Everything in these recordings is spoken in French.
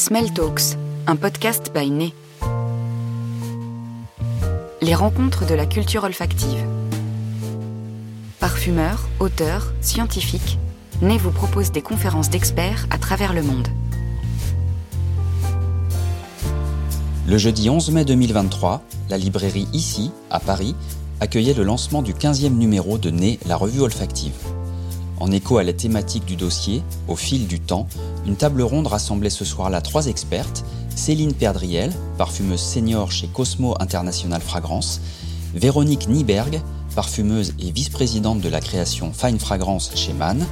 Smell Talks, un podcast by Né. Les rencontres de la culture olfactive. Parfumeurs, auteurs, scientifiques, Né vous propose des conférences d'experts à travers le monde. Le jeudi 11 mai 2023, la librairie Ici, à Paris, accueillait le lancement du 15e numéro de Né, la revue olfactive. En écho à la thématique du dossier, au fil du temps, une table ronde rassemblait ce soir-là trois expertes Céline Perdriel, parfumeuse senior chez Cosmo International Fragrance, Véronique Nieberg, parfumeuse et vice-présidente de la création Fine Fragrance chez Mann,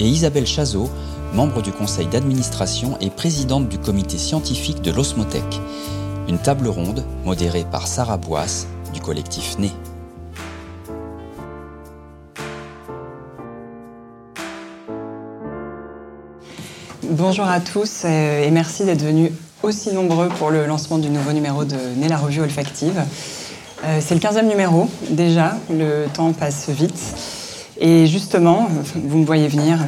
et Isabelle Chazot, membre du conseil d'administration et présidente du comité scientifique de l'Osmotech. Une table ronde modérée par Sarah Boisse du collectif Né. Bonjour à tous et merci d'être venus aussi nombreux pour le lancement du nouveau numéro de Né la revue olfactive. Euh, c'est le 15e numéro déjà, le temps passe vite. Et justement, vous me voyez venir,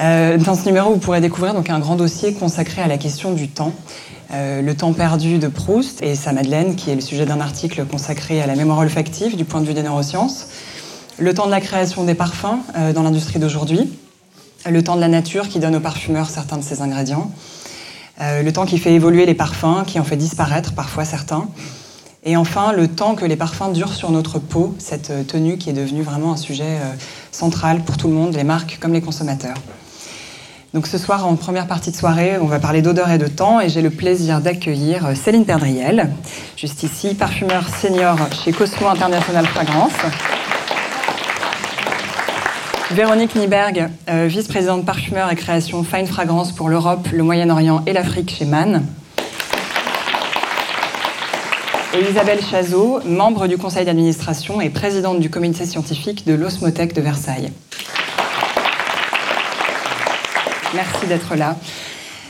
euh, dans ce numéro vous pourrez découvrir donc un grand dossier consacré à la question du temps. Euh, le temps perdu de Proust et sa Madeleine, qui est le sujet d'un article consacré à la mémoire olfactive du point de vue des neurosciences. Le temps de la création des parfums dans l'industrie d'aujourd'hui le temps de la nature qui donne aux parfumeurs certains de ses ingrédients, euh, le temps qui fait évoluer les parfums, qui en fait disparaître parfois certains, et enfin le temps que les parfums durent sur notre peau, cette euh, tenue qui est devenue vraiment un sujet euh, central pour tout le monde, les marques comme les consommateurs. Donc ce soir, en première partie de soirée, on va parler d'odeur et de temps et j'ai le plaisir d'accueillir Céline Perdriel, juste ici, parfumeur senior chez Cosmo International Fragrance. Véronique Nieberg, euh, vice-présidente parfumeur et création Fine Fragrance pour l'Europe, le Moyen-Orient et l'Afrique chez Mann. Et Isabelle Chazot, membre du conseil d'administration et présidente du comité scientifique de l'Osmotech de Versailles. Merci d'être là.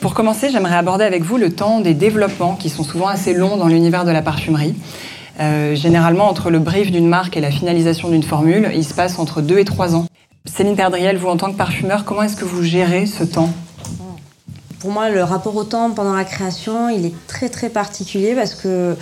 Pour commencer, j'aimerais aborder avec vous le temps des développements qui sont souvent assez longs dans l'univers de la parfumerie. Euh, généralement, entre le brief d'une marque et la finalisation d'une formule, il se passe entre deux et trois ans. Céline Perdriel, vous en tant que parfumeur, comment est-ce que vous gérez ce temps Pour moi, le rapport au temps pendant la création, il est très très particulier parce que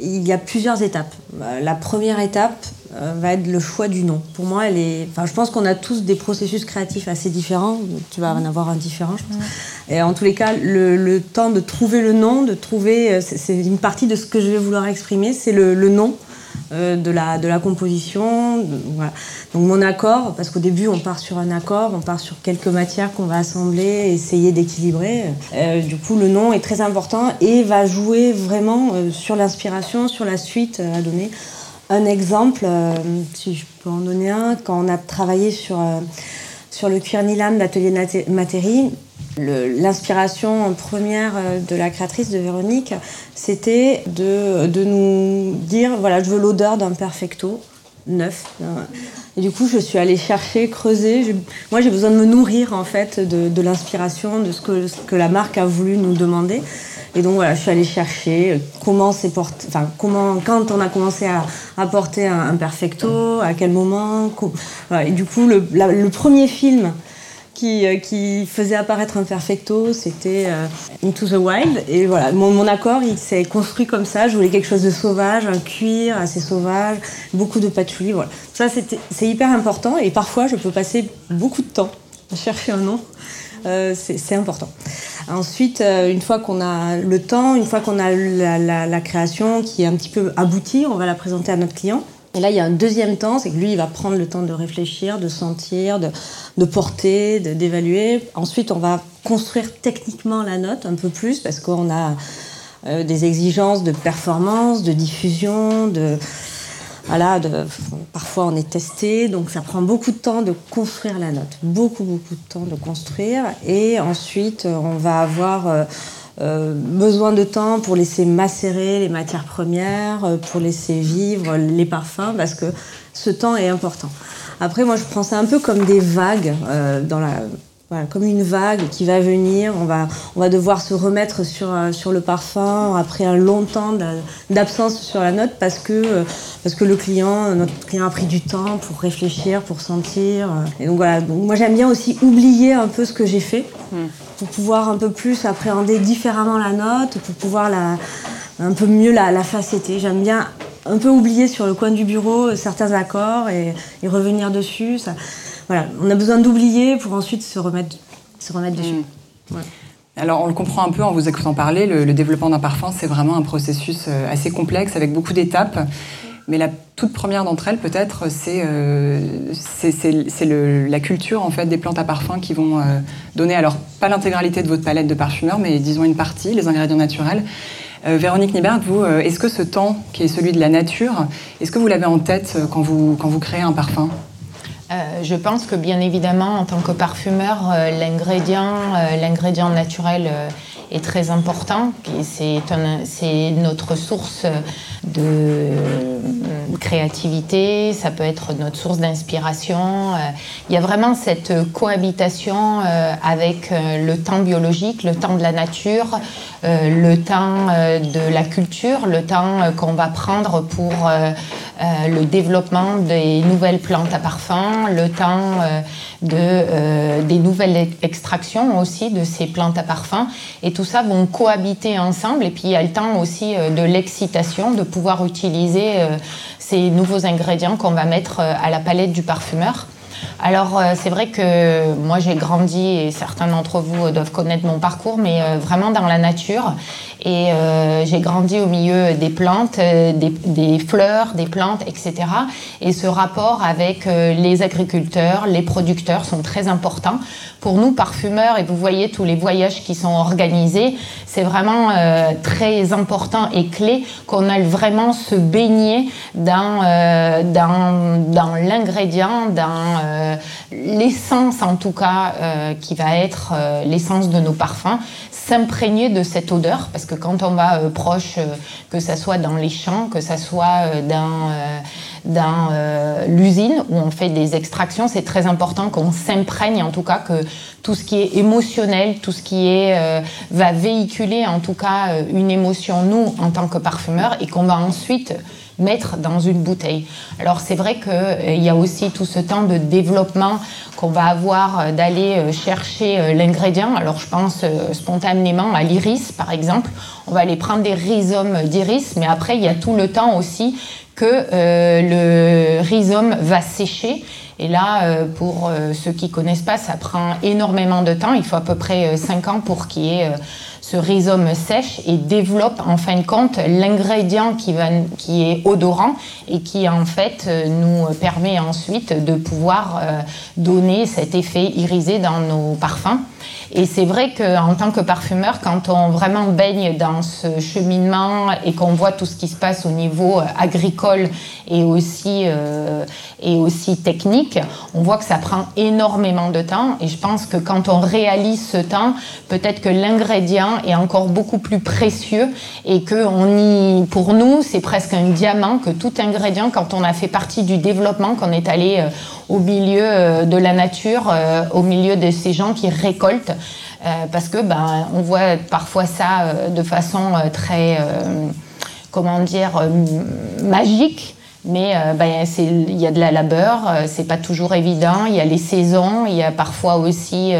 il y a plusieurs étapes. Euh, la première étape euh, va être le choix du nom. Pour moi, elle est. Enfin, je pense qu'on a tous des processus créatifs assez différents. Tu vas en avoir un différent, je pense. Et en tous les cas, le, temps de trouver le nom, de trouver, euh, c'est une partie de ce que je vais vouloir exprimer, c'est le, le nom euh, de, la, de la composition. voilà. Donc mon accord, parce qu'au début on part sur un accord, on part sur quelques matières qu'on va assembler, essayer d'équilibrer. Euh, du coup le nom est très important et va jouer vraiment euh, sur l'inspiration, sur la suite à donner. Un exemple, si je peux en donner un, quand on a travaillé sur, sur le cuir Nilam d'Atelier Matéri, L'inspiration première euh, de la créatrice de Véronique, c'était de, de, nous dire voilà, je veux l'odeur d'un perfecto neuf. Et du coup, je suis allée chercher, creuser. moi, j'ai besoin de me nourrir en fait de, de l'inspiration, de ce que, que, la marque a voulu nous demander. Et donc voilà, je suis allée chercher euh, comment c'est porté, enfin comment, quand on a commencé à, apporter un, perfecto, à quel moment. Et du coup, le premier film euh, qui, faisait apparaître un perfecto, c'était euh, Into the Wild. Et voilà, mon, accord, il s'est construit comme ça. Je voulais quelque chose de sauvage, un cuir assez sauvage, beaucoup de patchouli. Voilà. Ça, c'est hyper important. Et parfois, je peux passer beaucoup de temps à chercher un nom. Euh, c'est important. Ensuite, une fois qu'on a le temps, une fois qu'on a la, la, création qui est un petit peu aboutie, on va la présenter à notre client. Et là, il y a un deuxième temps, c'est que lui, il va prendre le temps de réfléchir, de sentir, de, de porter, d'évaluer. Ensuite, on va construire techniquement la note un peu plus parce qu'on a euh, des exigences de performance, de diffusion, de voilà, parfois on est testé, donc ça prend beaucoup de temps de construire la note, beaucoup beaucoup de temps de construire, et ensuite on va avoir euh, euh, besoin de temps pour laisser macérer les matières premières, euh, pour laisser vivre les parfums, parce que ce temps est important. Après, moi, je prends ça un peu comme des vagues euh, dans la comme une vague qui va venir. On va, on va devoir se remettre sur, euh, sur le parfum après un long temps d'absence sur la note parce que, euh, parce que le client, notre client a pris du temps pour réfléchir, pour sentir. Et donc voilà, donc moi j'aime bien aussi oublier un peu ce que j'ai fait hmm. pour pouvoir un peu plus appréhender différemment la note, pour pouvoir la, un peu mieux la, la facetter. J'aime bien un peu oublier sur le coin du bureau certains accords et, et revenir dessus. Ça, voilà, on a besoin d'oublier pour ensuite se remettre, se remettre dessus. Mm. Alors, on le comprend un peu en vous écoutant parler, le, développement d'un parfum, c'est vraiment un processus euh, assez complexe avec beaucoup d'étapes. Mais la toute première d'entre elles, peut-être, c'est euh, la culture en fait des plantes à parfum qui vont euh, donner, alors pas l'intégralité de votre palette de parfumeurs, mais disons une partie, les ingrédients naturels. Véronique Nibert, vous, est-ce que ce temps qui est celui de la nature, est-ce que vous l'avez en tête quand vous, quand vous créez un parfum? Euh, je pense que bien évidemment, en tant que parfumeur, euh, l'ingrédient, euh, l'ingrédient naturel est très important. C'est notre source de créativité, ça peut être notre source d'inspiration. Il y a vraiment cette cohabitation avec le temps biologique, le temps de la nature, le temps de la culture, le temps qu'on va prendre pour le développement des nouvelles plantes à parfum, le temps de, des nouvelles extractions aussi de ces plantes à parfum. Et tout ça vont cohabiter ensemble. Et puis il y a le temps aussi euh, de l'excitation, de pouvoir utiliser euh, ces nouveaux ingrédients qu'on va mettre euh, à la palette du parfumeur. Alors c'est vrai que moi j'ai grandi et certains d'entre vous doivent connaître mon parcours, mais vraiment dans la nature. Et euh, j'ai grandi au milieu des plantes, euh, des, fleurs, des plantes, etc. Et ce rapport avec euh, les agriculteurs, les producteurs sont très importants. Pour nous, parfumeurs, et vous voyez tous les voyages qui sont organisés, c'est vraiment très important et clé qu'on aille vraiment se baigner dans, dans, l'ingrédient, dans l'essence en tout cas, qui va être l'essence de nos parfums s'imprégner de cette odeur, que quand on va euh, proche, euh, que ça soit dans les champs, que ça soit euh, dans, dans l'usine où on fait des extractions, c'est très important qu'on s'imprègne, en tout cas que tout ce qui est émotionnel, tout ce qui est va véhiculer en tout cas une émotion nous en tant que parfumeur et qu'on va ensuite mettre dans une bouteille. Alors c'est vrai qu'il euh, y a aussi tout ce temps de développement qu'on va avoir euh, d'aller euh, chercher l'ingrédient. Alors je pense spontanément à l'iris par exemple. On va aller prendre des rhizomes d'iris, mais après il y a tout le temps aussi que le rhizome va sécher. Et là, pour ceux qui connaissent pas, ça prend énormément de temps. Il faut à peu près 5 ans pour qu'il y ait ce rhizome sèche et développe en fin de compte l'ingrédient qui, qui est odorant et qui en fait euh, nous permet ensuite de pouvoir euh, donner cet effet irisé dans nos parfums. Et c'est vrai qu'en tant que parfumeur, quand on vraiment baigne dans ce cheminement et qu'on voit tout ce qui se passe au niveau euh, agricole et aussi, euh, et aussi technique, on voit que ça prend énormément de temps. Et je pense que quand on réalise ce temps, peut-être que l'ingrédient est encore beaucoup plus précieux et que on y, pour nous, c'est presque un diamant que tout ingrédient, quand on a fait partie du développement, qu'on est allé euh, au milieu de la nature, au milieu de ces gens qui récoltent, euh, parce que ben, on voit parfois ça euh, de façon euh, très, comment dire, magique. Mais ben, il y a de la labeur, c'est pas toujours évident. Il y a les saisons, il y a parfois aussi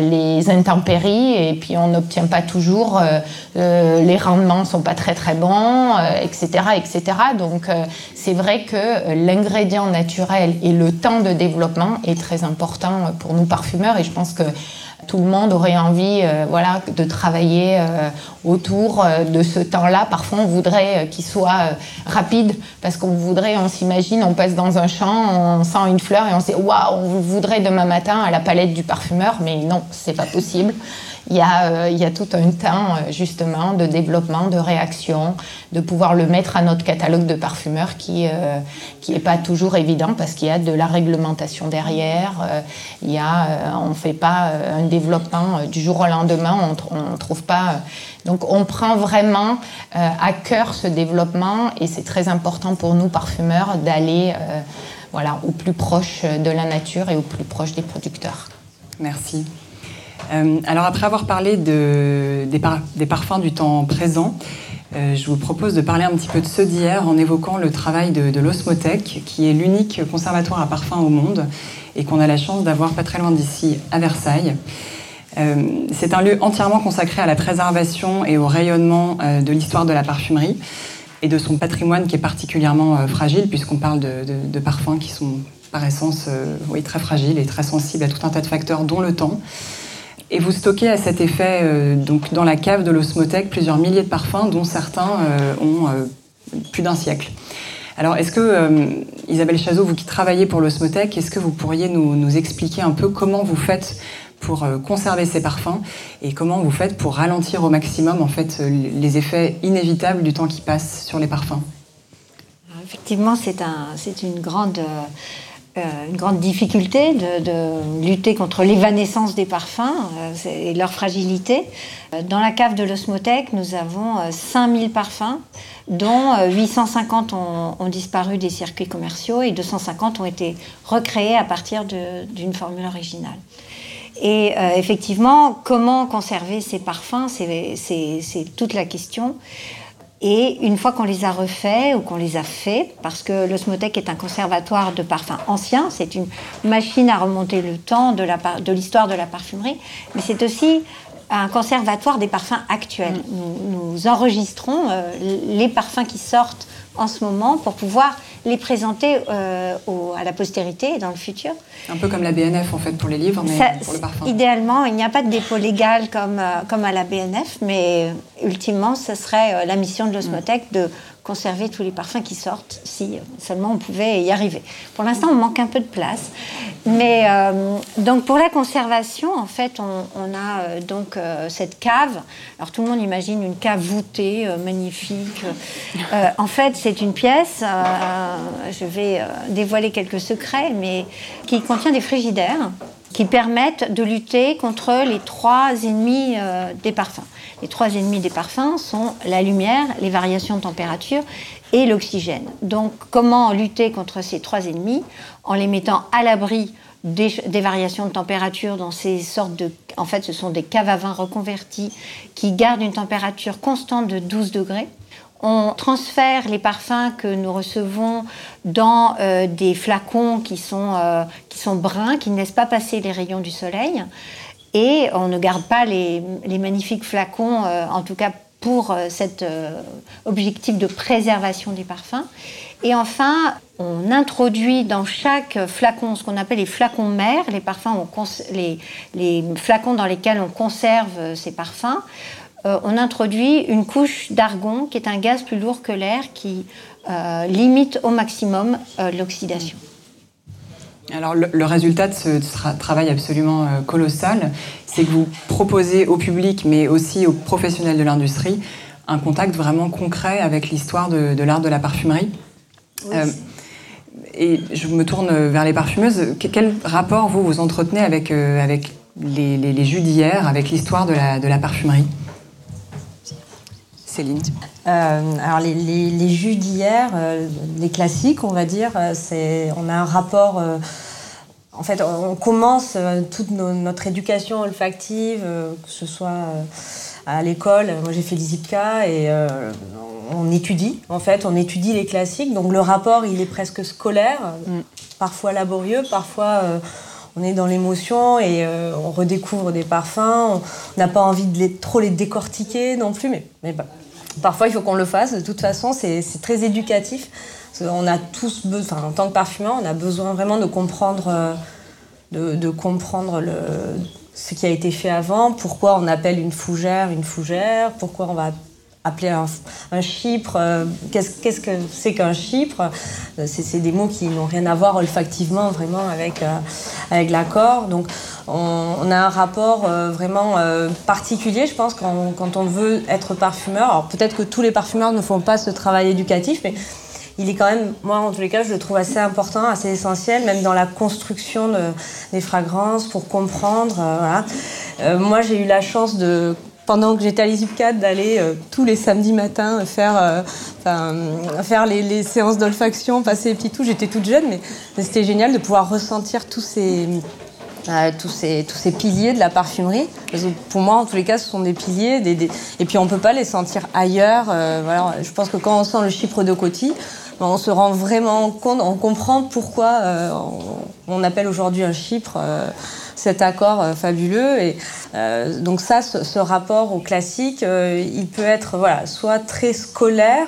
les intempéries, et puis on n'obtient pas toujours. les rendements sont pas très très bons, etc., etc. Donc c'est vrai que l'ingrédient naturel et le temps de développement est très important pour nous parfumeurs, et je pense que tout le monde aurait envie euh, voilà, de travailler euh, autour euh, de ce temps-là. Parfois, on voudrait qu'il soit rapide parce qu'on voudrait, on s'imagine, on passe dans un champ, on sent une fleur et on sait, waouh, on voudrait demain matin à la palette du parfumeur, mais non, c'est pas possible. Il y, a, euh, il y tout un temps euh, justement de développement, de réaction, de pouvoir le mettre à notre catalogue de parfumeurs qui n'est euh, pas toujours évident parce qu'il y a de la réglementation derrière. il y a, on ne fait pas un développement du jour au lendemain, on ne trouve pas. Donc on prend vraiment à cœur ce développement et c'est très important pour nous parfumeurs d'aller voilà, au plus proche de la nature et au plus proche des producteurs. Merci. Alors après avoir parlé de, des, parfums du temps présent, je vous propose de parler un petit peu de ceux d'hier en évoquant le travail de, de qui est l'unique conservatoire à parfums au monde et qu'on a la chance d'avoir pas très loin d'ici, à Versailles. Euh, c'est un lieu entièrement consacré à la préservation et au rayonnement euh, de l'histoire de la parfumerie et de son patrimoine qui est particulièrement euh, fragile puisqu'on parle de, parfums qui sont par essence très fragiles et très sensibles à tout un tas de facteurs dont le temps. Et vous stockez à cet effet donc dans la cave de l'osmothèque plusieurs milliers de parfums dont certains ont plus d'un siècle. Alors, est-ce que, Isabelle Chazot, vous qui travaillez pour l'Osmothèque, est-ce que vous pourriez nous, expliquer un peu comment vous faites pour euh, conserver ces parfums et comment vous faites pour ralentir au maximum en fait euh, les effets inévitables du temps qui passe sur les parfums? Effectivement, c'est un, une grande euh, une grande difficulté de, lutter contre l'évanescence des parfums et leur fragilité. Dans la cave de l'Osmothèque, nous avons 5000 parfums, dont 850 ont, ont, disparu des circuits commerciaux et 250 ont été recréés à partir d'une formule originale. Et euh, effectivement, comment conserver ces parfums, c'est toute la question. Et une fois qu'on les a refaits ou qu'on les a faits, parce que l'Osmothèque est un conservatoire de parfums anciens, c'est une machine à remonter le temps de l'histoire de, la parfumerie, mais c'est aussi un conservatoire des parfums actuels. Mm. Nous, enregistrons euh, les parfums qui sortent en ce moment pour pouvoir les présenter euh, à la postérité dans le futur. Un peu comme la BNF en fait pour les livres, mais pour le parfum. Idéalement, il n'y a pas de dépôt légal comme, euh, comme à la BNF, mais ultimement, ce serait euh, la mission de l'osmothèque de conserver tous les parfums qui sortent, si seulement on pouvait y arriver. Pour l'instant, on manque un peu de place. Mais euh, donc pour la conservation, en fait, on, a euh, donc euh, cette cave. Alors tout le monde imagine une cave voûtée, magnifique. en fait, c'est une pièce, je vais dévoiler quelques secrets, mais qui contient des frigidaires qui permettent de lutter contre les trois ennemis des parfums. Les trois ennemis des parfums sont la lumière, les variations de température et l'oxygène. Donc comment lutter contre ces trois ennemis En les mettant à l'abri des, variations de température dans ces sortes de... En fait, ce sont des caves à vin reconvertis qui gardent une température constante de 12 degrés. On transfère les parfums que nous recevons dans euh, des flacons qui sont, euh, qui sont bruns, qui ne laissent pas passer les rayons du soleil. Et on ne garde pas les, magnifiques flacons, euh, en tout cas pour cet objectif de préservation des parfums. Et enfin, on introduit dans chaque flacon ce qu'on appelle les flacons mères, les, parfums, les, les, flacons dans lesquels on conserve ces parfums. On introduit une couche d'argon qui est un gaz plus lourd que l'air qui limite au maximum l'oxydation. Alors le, résultat de ce, travail absolument euh, colossal, c'est que vous proposez au public, mais aussi aux professionnels de l'industrie, un contact vraiment concret avec l'histoire de, l'art de la parfumerie. Euh, et je me tourne vers les parfumeuses. Quel rapport vous vous entretenez avec, euh, avec les, jus d'hier, avec l'histoire de la, de la parfumerie? Céline alors les, les, jus d'hier, les classiques, on va dire, c'est on a un rapport en fait, on commence euh, toute notre éducation olfactive, euh, que ce soit euh, à l'école. Moi, j'ai fait l'ISIPCA et on étudie. En fait, on étudie les classiques. Donc, le rapport, il est presque scolaire, mm. parfois laborieux, parfois on est dans l'émotion et on redécouvre des parfums. On n'a pas envie de trop les décortiquer non plus, mais, mais parfois, il faut qu'on le fasse. De toute façon, c'est très éducatif. On a tous en tant que parfumeur, on a besoin vraiment de comprendre, euh, de, comprendre ce qui a été fait avant, pourquoi on appelle une fougère une fougère, pourquoi on va appeler un, chypre, euh, qu'est-ce que c'est qu'un chypre? Euh, C'est des mots qui n'ont rien à voir olfactivement vraiment avec, avec l'accord. Donc on, a un rapport vraiment particulier, je pense, quand, quand, on veut être parfumeur. Alors peut-être que tous les parfumeurs ne font pas ce travail éducatif, mais il est quand même, moi en tous les cas, je le trouve assez important, assez essentiel, même dans la construction des fragrances, pour comprendre. Euh, euh, moi, j'ai eu la chance de, pendant que j'étais à l'ISUPCAD, d'aller euh, tous les samedis matins faire, faire les, séances d'olfaction, passer les petits touches. J'étais toute jeune, mais c'était génial de pouvoir ressentir tous ces tous, ces, tous ces piliers de la parfumerie. pour moi, en tous les cas, ce sont des piliers. Et puis, on ne peut pas les sentir ailleurs. voilà, je pense que quand on sent le chypre de coty, ben, on se rend vraiment compte, on comprend pourquoi on, appelle aujourd'hui un chypre cet accord fabuleux. Et donc ça, ce, rapport au classique, il peut être voilà, soit très scolaire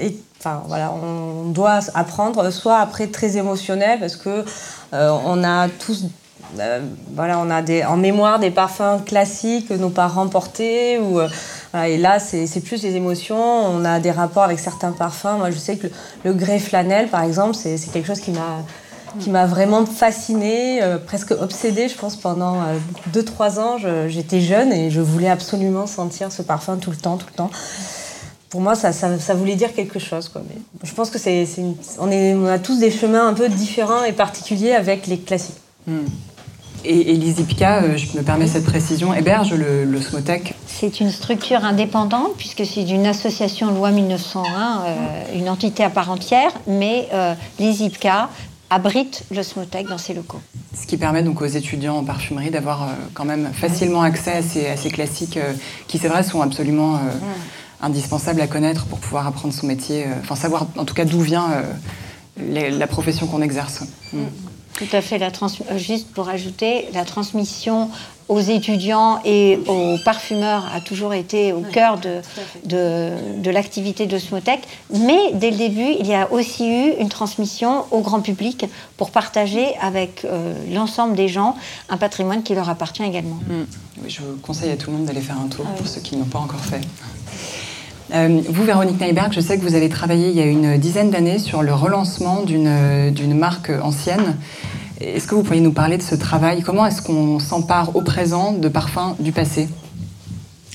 et Enfin, voilà, on doit apprendre, soit après très émotionnel, parce que euh, on a tous euh, voilà, on a des, en mémoire des parfums classiques que nos parents portaient. Ou, euh, et là, c'est plus les émotions. On a des rapports avec certains parfums. Moi, je sais que le, le grès flanelle, par exemple, c'est quelque chose qui m'a qui m'a vraiment fascinée, presque obsédée, je pense, pendant 2-3 ans. J'étais jeune et je voulais absolument sentir ce parfum tout le temps, tout le temps pour moi, ça, ça, voulait dire quelque chose. Quoi. Mais je pense que c'est, on, est, on a tous des chemins un peu différents et particuliers avec les classiques. Hmm. Et, et euh, je me permets cette précision, héberge le, le Smotec C'est une structure indépendante, puisque c'est une association loi 1901, euh, une entité à part entière, mais euh, l'ISIPCA abrite le Smotec dans ses locaux. Ce qui permet donc aux étudiants en parfumerie d'avoir euh, quand même facilement accès à ces, à ces classiques qui, c'est vrai, sont absolument... Hmm indispensable à connaître pour pouvoir apprendre son métier, euh, enfin savoir en tout cas d'où vient euh, la profession qu'on exerce. Mm. Tout à fait. La euh, Juste pour ajouter, la transmission aux étudiants et aux parfumeurs a toujours été au cœur de, de, l'activité de Smotech. Mais dès le début, il y a aussi eu une transmission au grand public pour partager avec l'ensemble des gens un patrimoine qui leur appartient également. Mm. je conseille à tout le monde d'aller faire un tour ah pour ceux qui n'ont pas encore fait. Euh, vous, Véronique Neiberg, je sais que vous avez travaillé il y a une dizaine d'années sur le relancement d'une marque ancienne. Est-ce que vous pourriez nous parler de ce travail? Comment est-ce qu'on s'empare au présent de parfums du passé?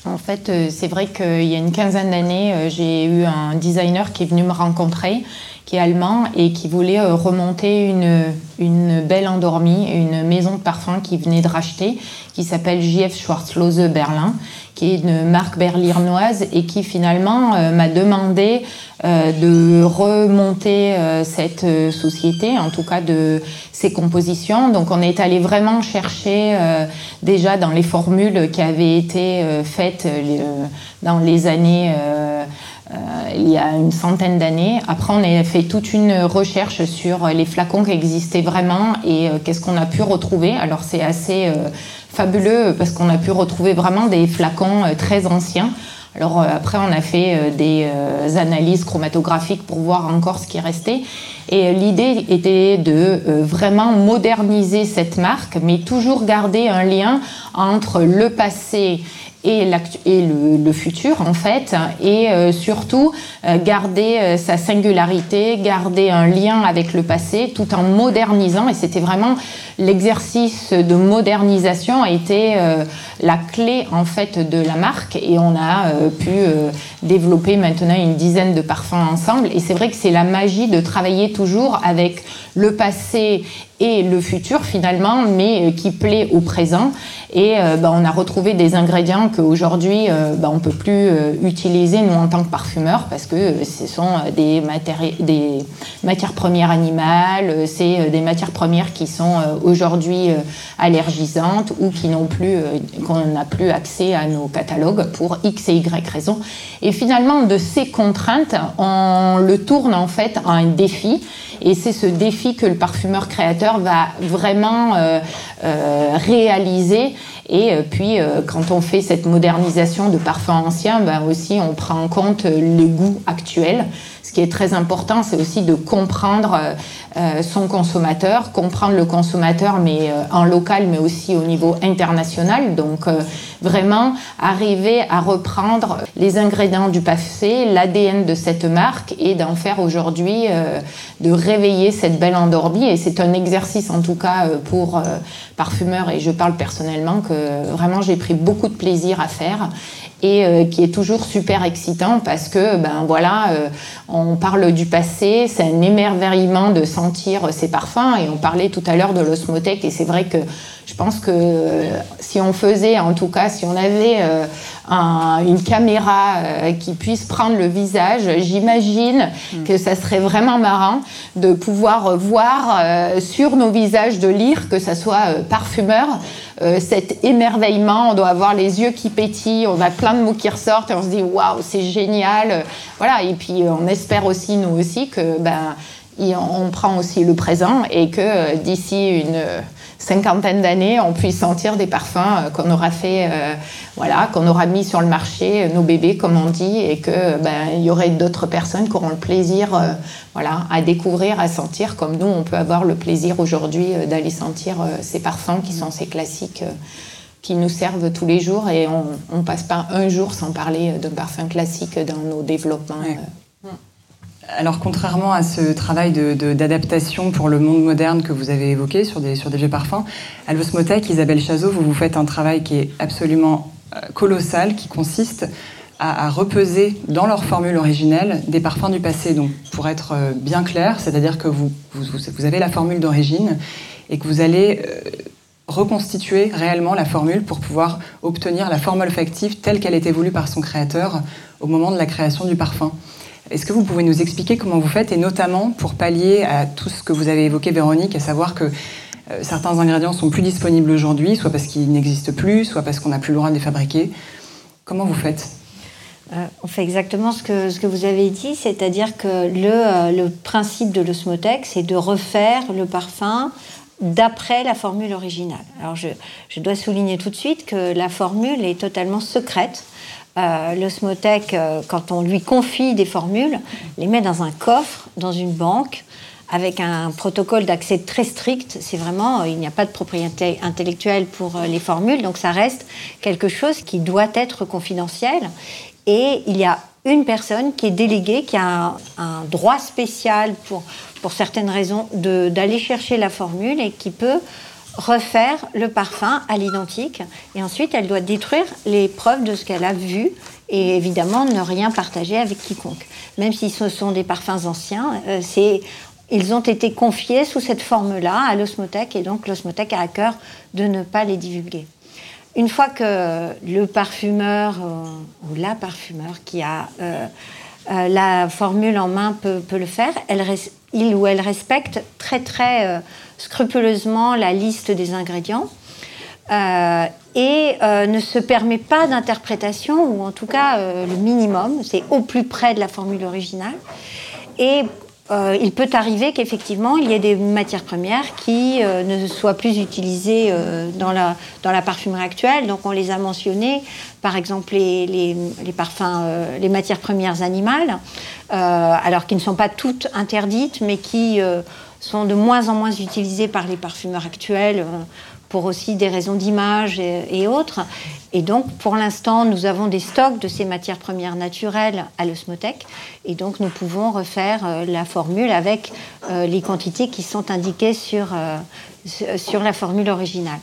En fait, euh, c'est vrai qu'il y a une quinzaine d'années, euh, j'ai eu un designer qui est venu me rencontrer, qui est allemand et qui voulait remonter une, une belle endormie, une maison de parfums qu'il venait de racheter, qui s'appelle JF Schwarzlose Berlin qui est une marque berlinoise et qui finalement euh, m'a demandé euh, de remonter euh, cette société, en tout cas de ses compositions. Donc on est allé vraiment chercher déjà dans les formules qui avaient été faites dans les années il y a une centaine d'années. Après, on a fait toute une recherche sur les flacons qui existaient vraiment et qu'est-ce qu'on a pu retrouver. Alors, c'est assez fabuleux parce qu'on a pu retrouver vraiment des flacons euh, très anciens. Alors euh, après, on a fait euh, des analyses chromatographiques pour voir encore ce qui restait. Et l'idée était de vraiment moderniser cette marque, mais toujours garder un lien entre le passé et, le, futur en fait, et euh, surtout euh, garder euh, sa singularité, garder un lien avec le passé, tout en modernisant. Et c'était vraiment l'exercice de modernisation a été la clé en fait de la marque. Et on a pu développer maintenant une dizaine de parfums ensemble. Et c'est vrai que c'est la magie de travailler toujours avec le passé et le futur finalement, mais qui plaît au présent. Et bah, on a retrouvé des ingrédients qu'aujourd'hui, euh, bah, on ne peut plus euh, utiliser, nous, en tant que parfumeurs, parce que euh, ce sont des, des matières premières animales, c'est des matières premières qui sont aujourd'hui allergisantes ou qui n'ont plus, qu'on n'a plus accès à nos catalogues pour X et Y raisons. Et finalement, de ces contraintes, on le tourne en fait à un défi. Et c'est ce défi que le parfumeur créateur va vraiment réaliser et euh, puis, euh, quand on fait cette modernisation de parfums anciens, ben aussi, on prend en compte les goûts actuels. Ce qui est très important, c'est aussi de comprendre euh, son consommateur, comprendre le consommateur, mais en local, mais aussi au niveau international. Donc, vraiment arriver à reprendre les ingrédients du passé, l'ADN de cette marque et d'en faire aujourd'hui, de réveiller cette belle endormie. Et c'est un exercice, en tout cas, pour parfumeurs, et je parle personnellement, que vraiment j'ai pris beaucoup de plaisir à faire. et euh, qui est toujours super excitant parce que ben voilà euh, on parle du passé c'est un émerveillement de sentir ces parfums et on parlait tout à l'heure de l'osmothèque et c'est vrai que je pense que si on faisait en tout cas si on avait une caméra qui puisse prendre le visage j'imagine mm. que ça serait vraiment marrant de pouvoir voir sur nos visages de lire que ça soit parfumeur euh, cet émerveillement. On doit avoir les yeux qui pétillent, on a plein de mots qui ressortent et on se dit waouh, c'est génial. Voilà, et puis on espère aussi, nous aussi, que ben, on prend aussi le présent et que euh, d'ici une cinquantaine d'années, on puisse sentir des parfums euh, qu'on aura fait, euh, voilà, qu'on aura mis sur le marché, nos bébés comme on dit, et que ben il y aurait d'autres personnes qui auront le plaisir, voilà, à découvrir, à sentir, comme nous, on peut avoir le plaisir aujourd'hui d'aller sentir ces parfums qui sont ces classiques. qui nous servent tous les jours et on ne passe pas un jour sans parler d'un parfum classique dans nos développements. Alors, contrairement à ce travail d'adaptation pour le monde moderne que vous avez évoqué sur des, sur des vieux parfums, à l'Osmotech, Isabelle Chazot, vous vous faites un travail qui est absolument euh, colossal, qui consiste à, repeser dans leur formule originelle des parfums du passé. Donc, pour être euh, bien clair, c'est-à-dire que vous, vous, avez la formule d'origine et que vous allez euh, reconstituer réellement la formule pour pouvoir obtenir la forme olfactive telle qu'elle était voulue par son créateur au moment de la création du parfum. Est-ce que vous pouvez nous expliquer comment vous faites, et notamment pour pallier à tout ce que vous avez évoqué, Véronique, à savoir que euh, certains ingrédients sont plus disponibles aujourd'hui, soit parce qu'ils n'existent plus, soit parce qu'on n'a plus le droit de les fabriquer. Comment vous faites? Euh, on fait exactement ce que, vous avez dit, c'est-à-dire que le, euh, principe de l'osmotec, c'est de refaire le parfum d'après la formule originale. Alors je, je, dois souligner tout de suite que la formule est totalement secrète. Euh, L'osmotech, euh, quand on lui confie des formules, les met dans un coffre, dans une banque, avec un protocole d'accès très strict. C'est vraiment, il n'y a pas de propriété intellectuelle pour euh, les formules, donc ça reste quelque chose qui doit être confidentiel. Et il y a une personne qui est déléguée, qui a un, droit spécial pour, pour certaines raisons d'aller chercher la formule et qui peut refaire le parfum à l'identique. Et ensuite, elle doit détruire les preuves de ce qu'elle a vu et évidemment ne rien partager avec quiconque. Même si ce sont des parfums anciens, euh, c'est ils ont été confiés sous cette forme-là à l'osmothèque et donc l'osmothèque a à cœur de ne pas les divulguer. Une fois que le parfumeur euh, ou la parfumeur qui a euh, la formule en main peut, le faire, elle, il ou elle respecte très très scrupuleusement la liste des ingrédients euh, et euh, ne se permet pas d'interprétation, ou en tout cas euh, le minimum, c'est au plus près de la formule originale. Et il peut arriver qu'effectivement, il y ait des matières premières qui ne soient plus utilisées dans, la, dans la parfumerie actuelle. Donc on les a mentionnées, par exemple les, les, les parfums, les matières premières animales, alors qui ne sont pas toutes interdites, mais qui sont de moins en moins utilisés par les parfumeurs actuels euh, pour aussi des raisons d'image et, autres. Et donc, pour l'instant, nous avons des stocks de ces matières premières naturelles à l'osmothèque. Et donc, nous pouvons refaire euh, la formule avec euh, les quantités qui sont indiquées sur, sur la formule originale.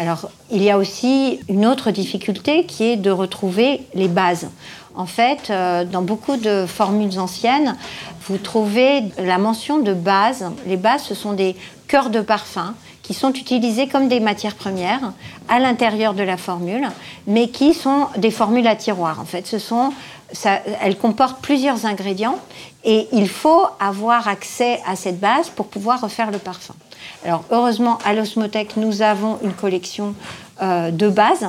Alors, il y a aussi une autre difficulté qui est de retrouver les bases. En fait, dans beaucoup de formules anciennes, vous trouvez la mention de base. Les bases, ce sont des cœurs de parfum qui sont utilisés comme des matières premières à l'intérieur de la formule, mais qui sont des formules à tiroir. En fait, ce sont, ça, elles comportent plusieurs ingrédients et il faut avoir accès à cette base pour pouvoir refaire le parfum. Alors, heureusement, à l'Osmotech, nous avons une collection euh, de bases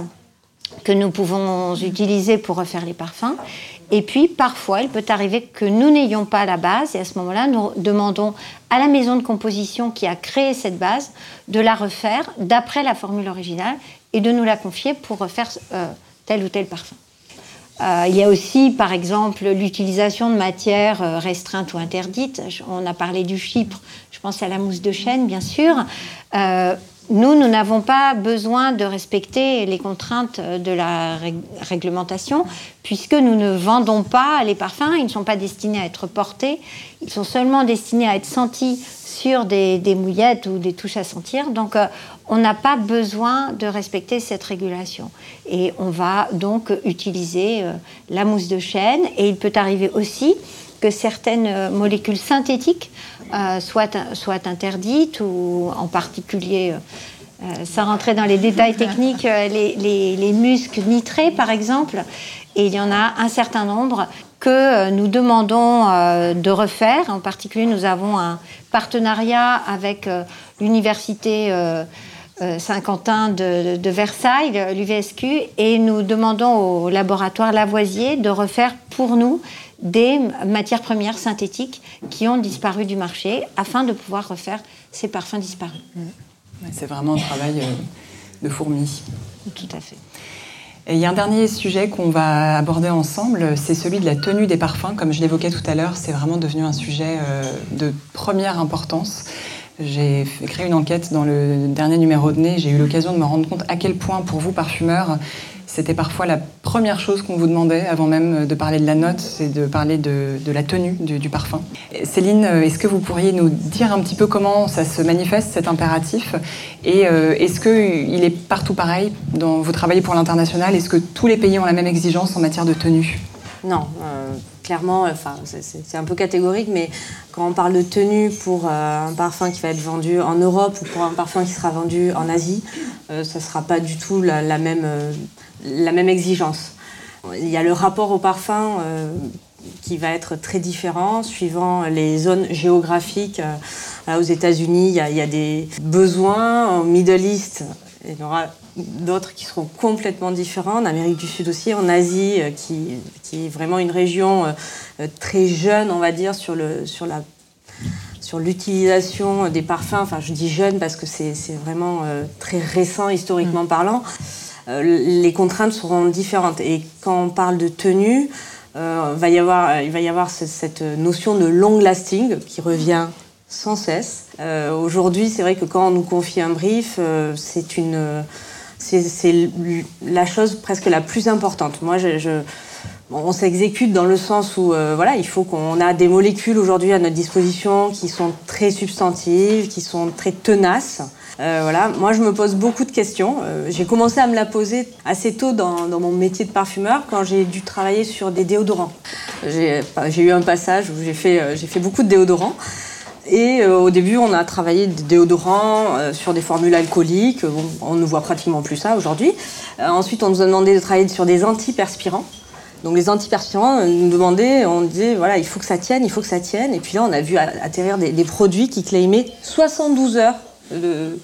que nous pouvons utiliser pour refaire les parfums. Et puis, parfois, il peut arriver que nous n'ayons pas la base, et à ce moment-là, nous demandons à la maison de composition qui a créé cette base de la refaire d'après la formule originale et de nous la confier pour refaire euh, tel ou tel parfum. Euh, il y a aussi, par exemple, l'utilisation de matières euh, restreintes ou interdites. On a parlé du chypre, je pense à la mousse de chêne, bien sûr nous, nous n'avons pas besoin de respecter les contraintes de la réglementation, puisque nous ne vendons pas les parfums, ils ne sont pas destinés à être portés, ils sont seulement destinés à être sentis sur des, mouillettes ou des touches à sentir. Donc, euh, on n'a pas besoin de respecter cette régulation. Et on va donc utiliser euh, la mousse de chêne. Et il peut arriver aussi que certaines euh, molécules synthétiques soient, soient, interdites, ou en particulier, sans rentrer dans les détails techniques, les, les, les muscs nitrés, par exemple. Et il y en a un certain nombre que nous demandons de refaire. En particulier, nous avons un partenariat avec l'université euh, Saint-Quentin de, Versailles, l'UVSQ, et nous demandons au laboratoire Lavoisier de refaire pour nous des matières premières synthétiques qui ont disparu du marché afin de pouvoir refaire ces parfums disparus. C'est vraiment un travail euh, de fourmi. Tout à fait. Et il y a un dernier sujet qu'on va aborder ensemble, c'est celui de la tenue des parfums. Comme je l'évoquais tout à l'heure, c'est vraiment devenu un sujet euh, de première importance. J'ai créé une enquête dans le dernier numéro de Nez. J'ai eu l'occasion de me rendre compte à quel point, pour vous, parfumeurs, c'était parfois la première chose qu'on vous demandait avant même de parler de la note, c'est de parler de, la tenue du, parfum. Céline, est-ce que vous pourriez nous dire un petit peu comment ça se manifeste, cet impératif? Et euh, est-ce qu'il est partout pareil dans, Vous travaillez pour l'international, est-ce que tous les pays ont la même exigence en matière de tenue? Non. Euh, clairement, enfin, c'est un peu catégorique, mais quand on parle de tenue pour euh, un parfum qui va être vendu en Europe ou pour un parfum qui sera vendu en Asie, euh, ça ne sera pas du tout la, même, euh, la même exigence. Il y a le rapport au parfum qui va être très différent suivant les zones géographiques. aux États-Unis, il, y a des besoins. Au Middle East, d'autres qui seront complètement différents, en Amérique du Sud aussi, en Asie, euh, qui, qui est vraiment une région euh, euh, très jeune, on va dire, sur, le, sur la sur l'utilisation des parfums, enfin je dis jeune parce que c'est vraiment très récent historiquement mm. parlant, les contraintes seront différentes. Et quand on parle de tenue, va y avoir, il va y avoir cette notion de long lasting qui revient sans cesse. Aujourd'hui, c'est vrai que quand on nous confie un brief, c'est une c'est la chose presque la plus importante. Moi, je, on s'exécute dans le sens où euh, voilà, il faut qu'on a des molécules aujourd'hui à notre disposition qui sont très substantives, qui sont très tenaces. Euh, voilà, moi je me pose beaucoup de questions. Euh, j'ai commencé à me la poser assez tôt dans, mon métier de parfumeur quand j'ai dû travailler sur des déodorants. J'ai eu un passage où j'ai fait, fait beaucoup de déodorants. Et euh, au début, on a travaillé des déodorants euh, sur des formules alcooliques. on ne voit pratiquement plus ça aujourd'hui. Euh, ensuite, on nous a demandé de travailler sur des antiperspirants. Donc les antiperspirants nous demandaient, on disait voilà, il faut que ça tienne, il faut que ça tienne. Et puis là, on a vu atterrir des, des produits qui claimaient 72 heures de,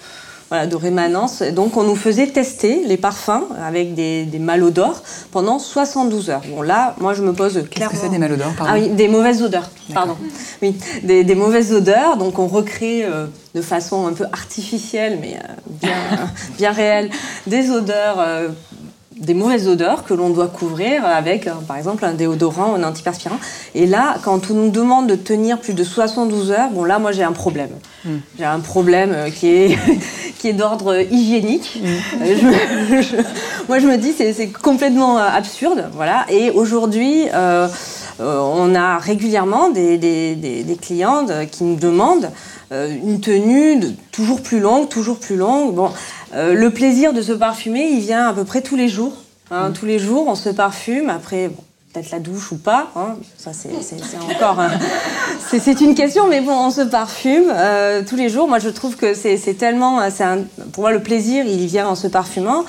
voilà, de rémanence. Donc on nous faisait tester les parfums avec des, des malodores pendant 72 heures. Bon là, moi je me pose clairement... Qu'est-ce que c'est des malodores Ah oui, des mauvaises odeurs, pardon. Oui, des, des, mauvaises odeurs. Donc on recrée euh, de façon un peu artificielle, mais euh, bien, bien réelle, des odeurs euh, des mauvaises odeurs que l'on doit couvrir avec, par exemple, un déodorant ou un antiperspirant. Et là, quand on nous demande de tenir plus de 72 heures, bon là, moi, j'ai un problème. Hmm. J'ai un problème euh, qui est, qui est d'ordre hygiénique. Hmm. Euh, moi, je me dis, c'est complètement euh, absurde. Voilà. Et aujourd'hui, on a régulièrement des, des, des, clientes qui nous demandent une tenue toujours plus longue, toujours plus longue. Bon, euh, le plaisir de se parfumer, il vient à peu près tous les jours. Hein. Mm. Tous les jours, on se parfume. Après, peut-être la douche ou pas. Hein. Ça, c'est encore. c'est une question, mais bon, on se parfume euh, tous les jours. Moi, je trouve que c'est tellement. Un, pour moi, le plaisir, il vient en se parfumant.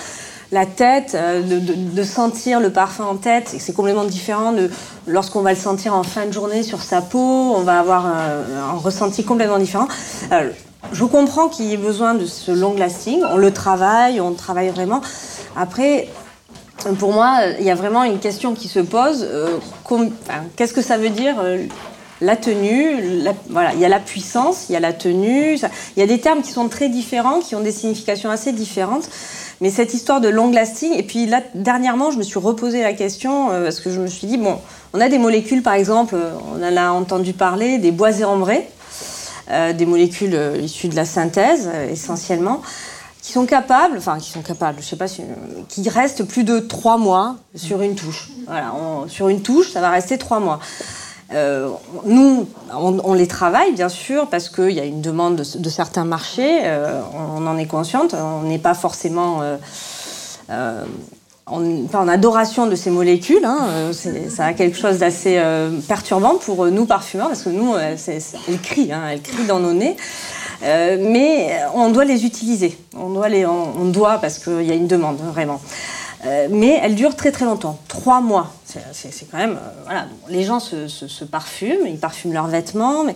La tête, euh, de, sentir le parfum en tête, c'est complètement différent de lorsqu'on va le sentir en fin de journée sur sa peau. On va avoir un, un ressenti complètement différent je comprends qu'il y ait besoin de ce long lasting. On le travaille, on travaille vraiment. Après, pour moi, il y a vraiment une question qui se pose. Euh, qu'est-ce que ça veut dire euh, la tenue Voilà, il y a la puissance, il y a la tenue. il y a des termes qui sont très différents, qui ont des significations assez différentes. Mais cette histoire de long lasting, et puis là, dernièrement, je me suis reposé la question euh, parce que je me suis dit, bon, on a des molécules, par exemple, on en a entendu parler, des boisés ambrés. Euh, des molécules euh, issues de la synthèse euh, essentiellement. qui sont capables, enfin qui sont capables, je sais pas si, qui restent plus de trois mois sur une touche. Voilà, sur une touche, ça va rester trois mois. Nous, on, les travaille bien sûr parce qu'il y a une demande de, certains marchés, on, en est consciente, on n'est pas forcément en, adoration de ces molécules. Hein, ça a quelque chose d'assez perturbant pour nous parfumeurs parce que nous, elles crient, hein, elles crient dans nos nez. mais on doit les utiliser. On doit, les, parce qu'il y a une demande, vraiment. Euh, mais elle dure très très longtemps, trois mois. C'est quand même, euh, voilà, les gens se, parfument, ils parfument leurs vêtements, mais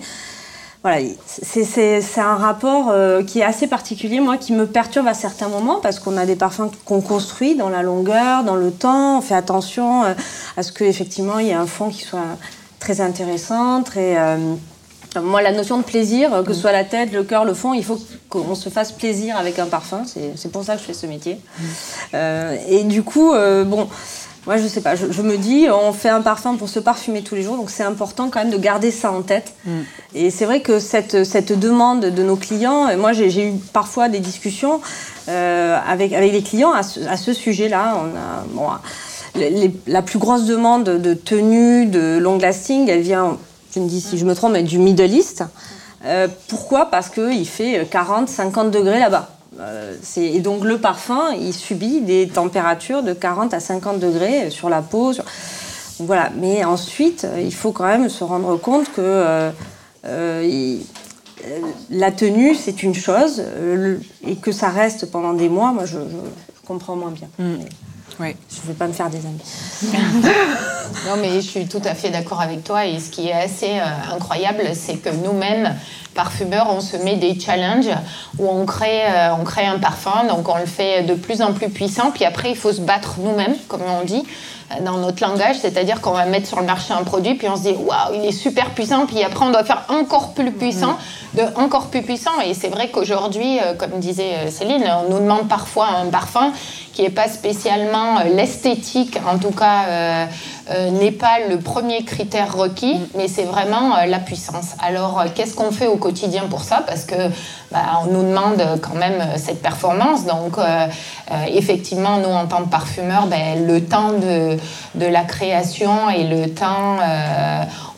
voilà, c'est un rapport euh, qui est assez particulier, moi, qui me perturbe à certains moments parce qu'on a des parfums qu'on construit dans la longueur, dans le temps, on fait attention à ce qu'effectivement il y ait un fond qui soit très intéressant, très moi, la notion de plaisir, que ce soit la tête, le cœur, le fond, il faut qu'on se fasse plaisir avec un parfum. C'est pour ça que je fais ce métier. Euh, et du coup, euh, bon, moi, je sais pas, je, me dis, on fait un parfum pour se parfumer tous les jours, donc c'est important quand même de garder ça en tête. Mm. Et c'est vrai que cette, cette demande de nos clients, moi, j'ai eu parfois des discussions euh, avec, avec les clients à ce, sujet-là. On a, bon, la plus grosse demande de tenue, de long lasting, elle vient je me dis si je me trompe, mais du Middle East. Euh, pourquoi? Parce qu'il fait 40, 50 degrés là-bas. Euh, et donc le parfum, il subit des températures de 40 à 50 degrés sur la peau. Voilà. Mais ensuite, il faut quand même se rendre compte que euh, la tenue, c'est une chose, et que ça reste pendant des mois, moi, je, comprends moins bien. Mm. Oui. Je ne vais pas me faire des amis. non, mais je suis tout à fait d'accord avec toi. Et ce qui est assez euh, incroyable, c'est que nous-mêmes, parfumeurs, on se met des challenges où on crée, euh, on crée un parfum, donc on le fait de plus en plus puissant. Puis après, il faut se battre nous-mêmes, comme on dit dans notre langage, c'est-à-dire qu'on va mettre sur le marché un produit, puis on se dit waouh, il est super puissant, puis après on doit faire encore plus puissant, de encore plus puissant. Et c'est vrai qu'aujourd'hui, comme disait Céline, on nous demande parfois un parfum qui n'est pas spécialement euh, l'esthétique, en tout cas, euh, euh, n'est pas le premier critère requis, mm. mais c'est vraiment la puissance. Alors, qu'est-ce qu'on fait au quotidien pour ça? Parce que bah, on nous demande quand même cette performance. Donc, effectivement, nous, en tant que parfumeurs, ben, le temps de, de, la création et le temps,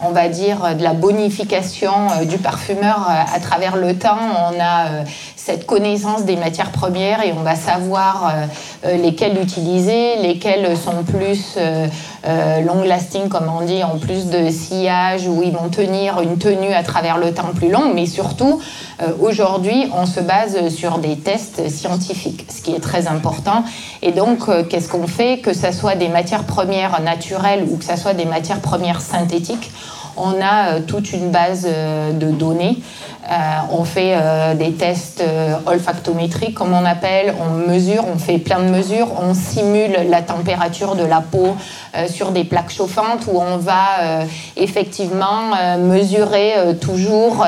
on va dire, de la bonification du parfumeur à travers le temps, on a cette connaissance des matières premières et on va savoir euh, euh, lesquelles utiliser, lesquelles sont plus euh, long lasting, comme on dit, en plus de sillage, où ils vont tenir une tenue à travers le temps plus long. Mais surtout, aujourd'hui, on se base sur des tests scientifiques, ce qui est très important. Et donc, qu'est-ce qu'on fait? Que ce soit des matières premières naturelles ou que ce soit des matières premières synthétiques, on a toute une base de données euh, on fait euh, des tests euh, olfactométriques, comme on appelle. On mesure, on fait plein de mesures. On simule la température de la peau sur des plaques chauffantes où on va effectivement mesurer toujours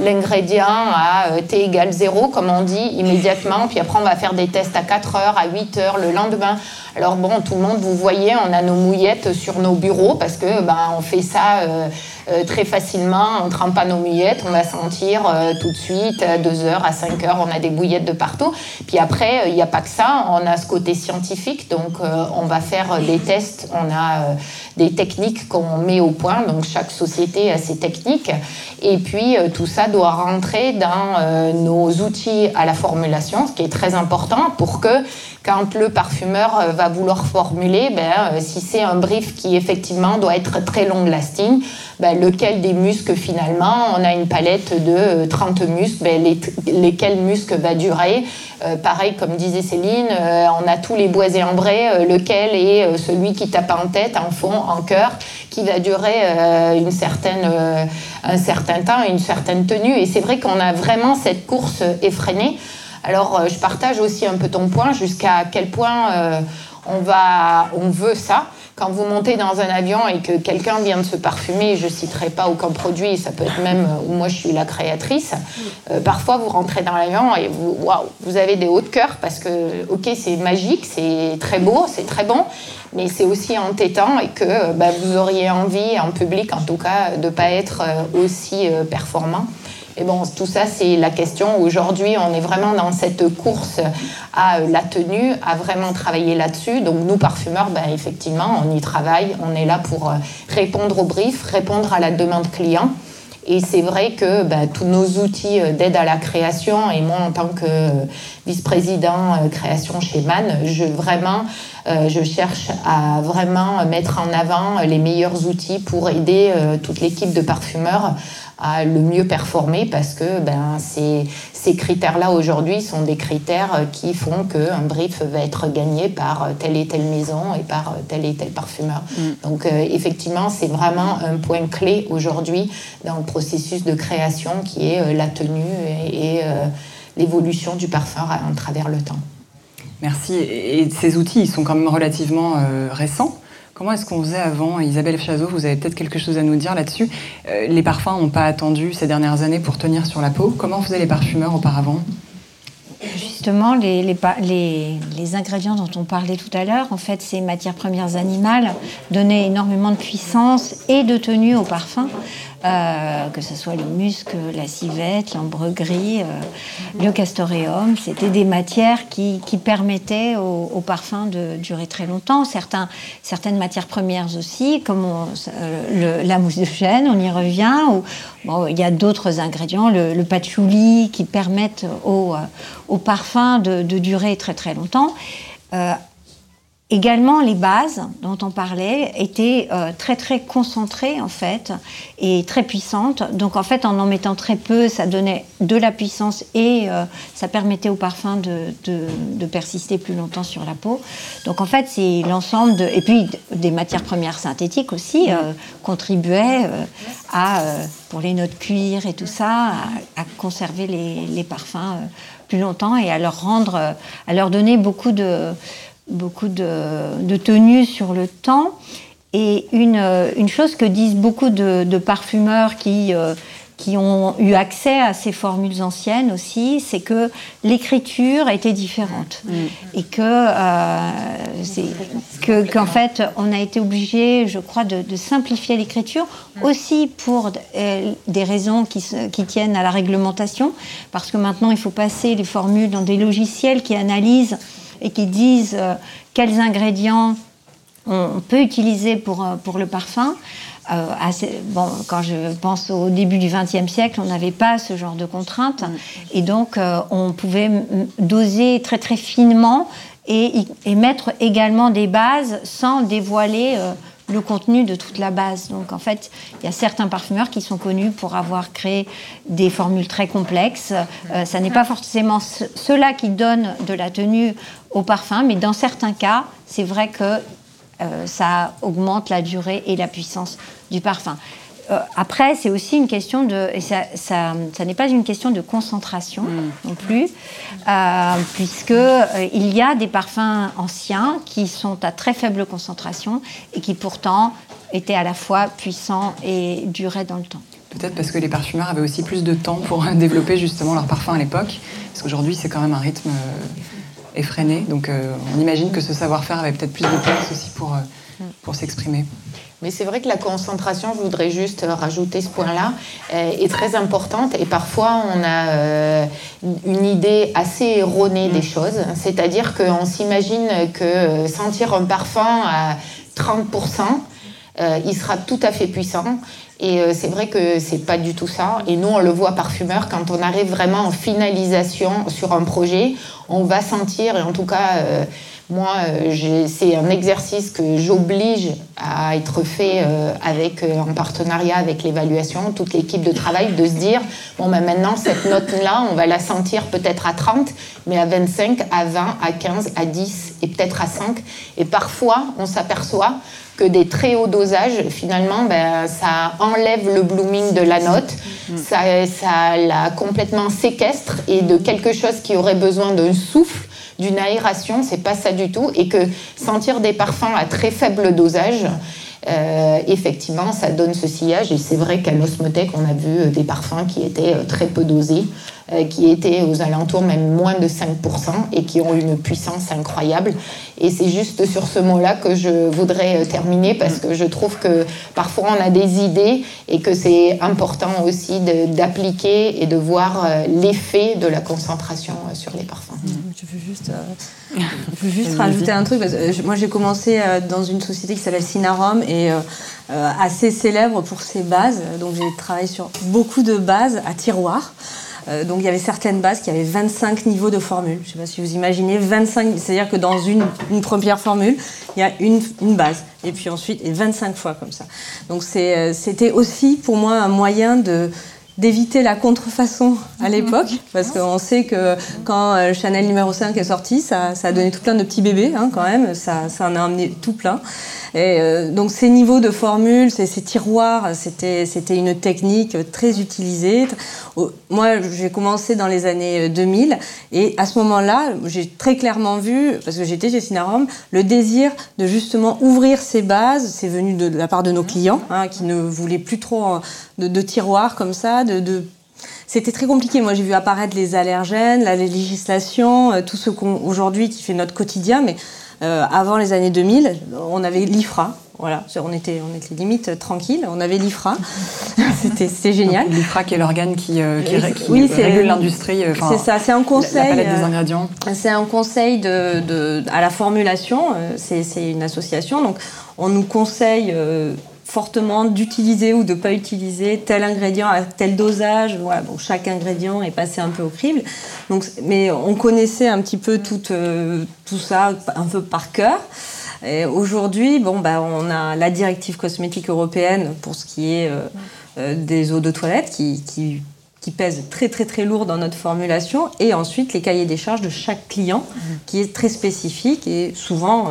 l'ingrédient à T égale 0, comme on dit, immédiatement. Puis après, on va faire des tests à 4 heures, à 8 heures, le lendemain. Alors bon, tout le monde, vous voyez, on a nos mouillettes sur nos bureaux parce que ben, on fait ça très facilement. On trempe pas nos mouillettes, on va sentir euh, tout de suite, à 2 heures, à 5 heures, on a des bouillettes de partout. Puis après, il n'y a pas que ça, on a ce côté scientifique, donc euh, on va faire des tests, on a euh, des techniques qu'on met au point, donc chaque société a ses techniques. Et puis tout ça doit rentrer dans nos outils à la formulation, ce qui est très important pour que quand le parfumeur va vouloir formuler, ben, si c'est un brief qui effectivement doit être très long lasting, ben, lequel des muscles finalement, on a une palette de 30 euh, muscles, ben, lesquels muscles va durer? Euh, pareil, comme disait Céline, euh, on a tous les boisés ambrés, lequel est celui qui tape en tête, en fond, en cœur, qui va durer une certaine, un certain temps, une certaine tenue. Et c'est vrai qu'on a vraiment cette course effrénée. Alors, je partage aussi un peu ton point, jusqu'à quel point on, va, on veut ça. Quand vous montez dans un avion et que quelqu'un vient de se parfumer, je ne citerai pas aucun produit, ça peut être même où moi je suis la créatrice, euh, parfois vous rentrez dans l'avion et vous, vous avez des hauts de cœur parce que, ok, c'est magique, c'est très beau, c'est très bon, mais c'est aussi entêtant et que bah, vous auriez envie, en public en tout cas, de ne pas être euh, aussi euh, performant. Et bon, tout ça, c'est la question. Aujourd'hui, on est vraiment dans cette course à la tenue, à vraiment travailler là-dessus. Donc, nous, parfumeurs, ben, effectivement, on y travaille. On est là pour répondre aux briefs, répondre à la demande client. Et c'est vrai que bah, tous nos outils euh, d'aide à la création, et moi en tant que euh, vice-président euh, création chez MAN, je, vraiment, je cherche à vraiment mettre en avant les meilleurs outils pour aider toute l'équipe de parfumeurs à le mieux performer parce que ben, ces, ces critères-là aujourd'hui sont des critères qui font qu'un brief va être gagné par telle et telle maison et par tel et tel parfumeur. Mm. Donc euh, effectivement, c'est vraiment un point clé aujourd'hui dans le processus de création qui est euh, la tenue et, euh, l'évolution du parfum à, travers le temps. Merci. Et ces outils, ils sont quand même relativement récents. Comment est-ce qu'on faisait avant? Isabelle Chazot, vous avez peut-être quelque chose à nous dire là-dessus. Euh, les parfums n'ont pas attendu ces dernières années pour tenir sur la peau. Comment faisaient les parfumeurs auparavant? Justement, les, les, les, ingrédients dont on parlait tout à l'heure, en fait, ces matières premières animales donnaient énormément de puissance et de tenue au parfum. Euh, que ce soit le musc, la civette, l'ambre gris, euh, le castoreum. C'était des matières qui, permettaient au, parfum de durer très longtemps. Certaines matières premières aussi, comme euh, la mousse de chêne, on y revient. Ou, il y a d'autres ingrédients, le, patchouli, qui permettent au, parfum de, durer très très longtemps. Également, les bases dont on parlait étaient euh, très très concentrées en fait et très puissantes. Donc en fait, en en mettant très peu, ça donnait de la puissance et euh, ça permettait au parfum de, de, persister plus longtemps sur la peau. Donc en fait, c'est l'ensemble de... Et puis des matières premières synthétiques aussi euh, contribuaient à, pour les notes cuir et tout ça, à, conserver les, les parfums plus longtemps et à leur rendre, à leur donner beaucoup de beaucoup de, de tenue sur le temps. Et une, une, chose que disent beaucoup de, parfumeurs qui, euh, qui ont eu accès à ces formules anciennes aussi, c'est que l'écriture était différente. Mm. Et que, euh, que, qu'en fait, on a été obligé, je crois, de, de simplifier l'écriture aussi pour euh, des raisons qui, qui, tiennent à la réglementation, parce que maintenant, il faut passer les formules dans des logiciels qui analysent et qui disent euh, quels ingrédients on peut utiliser pour, euh, pour le parfum. Euh, bon, quand je pense au début du XXe siècle, on n'avait pas ce genre de contraintes. Et donc, on pouvait doser très très finement et, mettre également des bases sans dévoiler le contenu de toute la base. Donc en fait, il y a certains parfumeurs qui sont connus pour avoir créé des formules très complexes. Euh, ça n'est pas forcément cela qui donne de la tenue au parfum, mais dans certains cas, c'est vrai que euh, ça augmente la durée et la puissance du parfum. Euh, après, c'est aussi une question de. Et ça, ça, n'est pas une question de concentration mm. non plus, euh, puisqu'il euh, y a des parfums anciens qui sont à très faible concentration et qui pourtant étaient à la fois puissants et duraient dans le temps. Peut-être parce que les parfumeurs avaient aussi plus de temps pour développer justement leurs parfums à l'époque, parce qu'aujourd'hui c'est quand même un rythme effréné, donc on imagine que ce savoir-faire avait peut-être plus de place aussi pour, pour s'exprimer. Mais c'est vrai que la concentration, je voudrais juste rajouter ce point-là, euh, est très importante et parfois on a euh, une idée assez erronée des choses. C'est-à-dire qu'on s'imagine que sentir un parfum à 30%, euh, il sera tout à fait puissant. Et c'est vrai que c'est pas du tout ça. Et nous, on le voit parfumeur, quand on arrive vraiment en finalisation sur un projet, on va sentir, et en tout cas, moi, euh, c'est un exercice que j'oblige à être fait euh, avec, euh, en partenariat avec l'évaluation, toute l'équipe de travail, de se dire bon, ben maintenant, cette note-là, on va la sentir peut-être à 30, mais à 25, à 20, à 15, à 10 et peut-être à 5. Et parfois, on s'aperçoit que des très hauts dosages, finalement, ben, ça enlève le blooming de la note, ça la complètement séquestre et de quelque chose qui aurait besoin d'un souffle d'une aération, c'est pas ça du tout, et que sentir des parfums à très faible dosage, euh, effectivement, ça donne ce sillage. Et c'est vrai qu'à l'osmothèque, on a vu euh, des parfums qui étaient euh, très peu dosés. Euh, qui étaient aux alentours même moins de 5% et qui ont une puissance incroyable. Et c'est juste sur ce mot-là que je voudrais euh, terminer parce que je trouve que parfois on a des idées et que c'est important aussi d'appliquer et de voir l'effet de la concentration sur les parfums. Je veux juste, je veux juste rajouter un truc. Parce que moi, j'ai commencé dans une société qui s'appelle Sinarom et assez célèbre pour ses bases. Donc, j'ai travaillé sur beaucoup de bases à tiroir. Euh, donc il y avait certaines bases qui avaient 25 niveaux de formule. Je ne sais pas si vous imaginez 25, c'est-à-dire que dans une, une, première formule, il y a une, une, base et puis ensuite et 25 fois comme ça. Donc euh, c'était aussi pour moi un moyen de d'éviter la contrefaçon à l'époque, parce qu'on sait que quand euh, Chanel numéro 5 est sorti, ça, ça a donné tout plein de petits bébés hein, quand même, ça, ça en a amené tout plein. Et euh, donc ces niveaux de formules, ces, ces tiroirs, c'était une technique très utilisée. Moi, j'ai commencé dans les années 2000 euh, et à ce moment-là, j'ai très clairement vu, parce que j'étais chez Sinarom, le désir de justement ouvrir ces bases. C'est venu de, la part de nos clients hein, qui ne voulaient plus trop de, de tiroirs comme ça, c'était très compliqué. Moi, j'ai vu apparaître les allergènes, la législation, euh, tout ce qu'on aujourd'hui qui fait notre quotidien, mais euh, avant les années 2000, on avait l'IFRA. Voilà, on était, on était limite tranquille. On avait l'IFRA, c'était génial. L'IFRA qui est l'organe qui, euh, qui, régule l'industrie. Euh, c'est ça, c'est un conseil. La, des ingrédients. C'est un conseil de, de, à la formulation. C'est une association, donc on nous conseille fortement d'utiliser ou de ne pas utiliser tel ingrédient à tel dosage. Voilà, bon, chaque ingrédient est passé un peu au crible. Donc, mais on connaissait un petit peu tout, euh, tout ça un peu par cœur. Et aujourd'hui, bon, bah, on a la directive cosmétique européenne pour ce qui est euh, euh, des eaux de toilette qui, qui, qui pèse très très très lourd dans notre formulation et ensuite les cahiers des charges de chaque client qui est très spécifique et souvent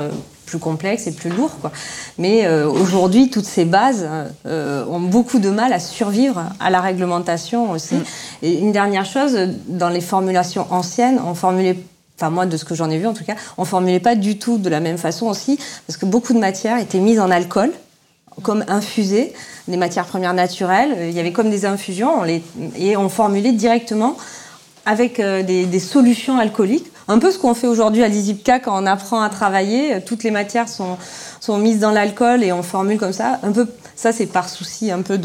plus complexe et plus lourd. Quoi. Mais euh, aujourd'hui, toutes ces bases euh, ont beaucoup de mal à survivre à la réglementation aussi. Mm. Et une dernière chose, dans les formulations anciennes, on formulait enfin moi de ce que j'en ai vu en tout cas, on formulait pas du tout de la même façon aussi, parce que beaucoup de matières étaient mises en alcool, comme infusées, des matières premières naturelles, il y avait comme des infusions, on les, et on formulait directement avec euh, des, des solutions alcooliques un peu ce qu'on fait aujourd'hui à l'ISIPCA quand on apprend à travailler. Toutes les matières sont, sont mises dans l'alcool et on formule comme ça. Un peu, ça, c'est par souci un peu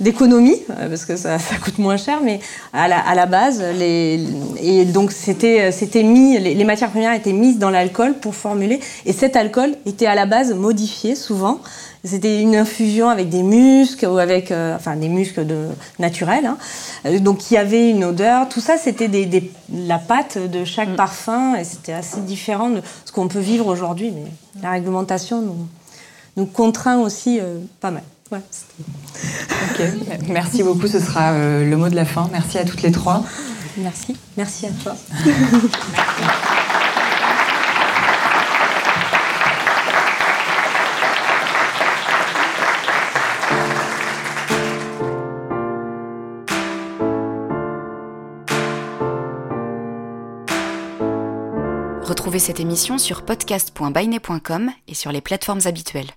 d'économie euh, parce que ça, ça, coûte moins cher mais à la, à la base les, et donc c'était c'était mis les, matières premières étaient mises dans l'alcool pour formuler et cet alcool était à la base modifié souvent c'était une infusion avec des muscles ou avec, euh, enfin, des muscles de, naturels. Hein. Euh, donc, il y avait une odeur. Tout ça, c'était des, des, la pâte de chaque mm. parfum et c'était assez différent de ce qu'on peut vivre aujourd'hui. Mais la réglementation nous, nous contraint aussi euh, pas mal. Ouais, merci beaucoup. Ce sera euh, le mot de la fin. Merci à toutes les trois. Merci. Merci à toi. Retrouvez cette émission sur podcast.bainet.com et sur les plateformes habituelles.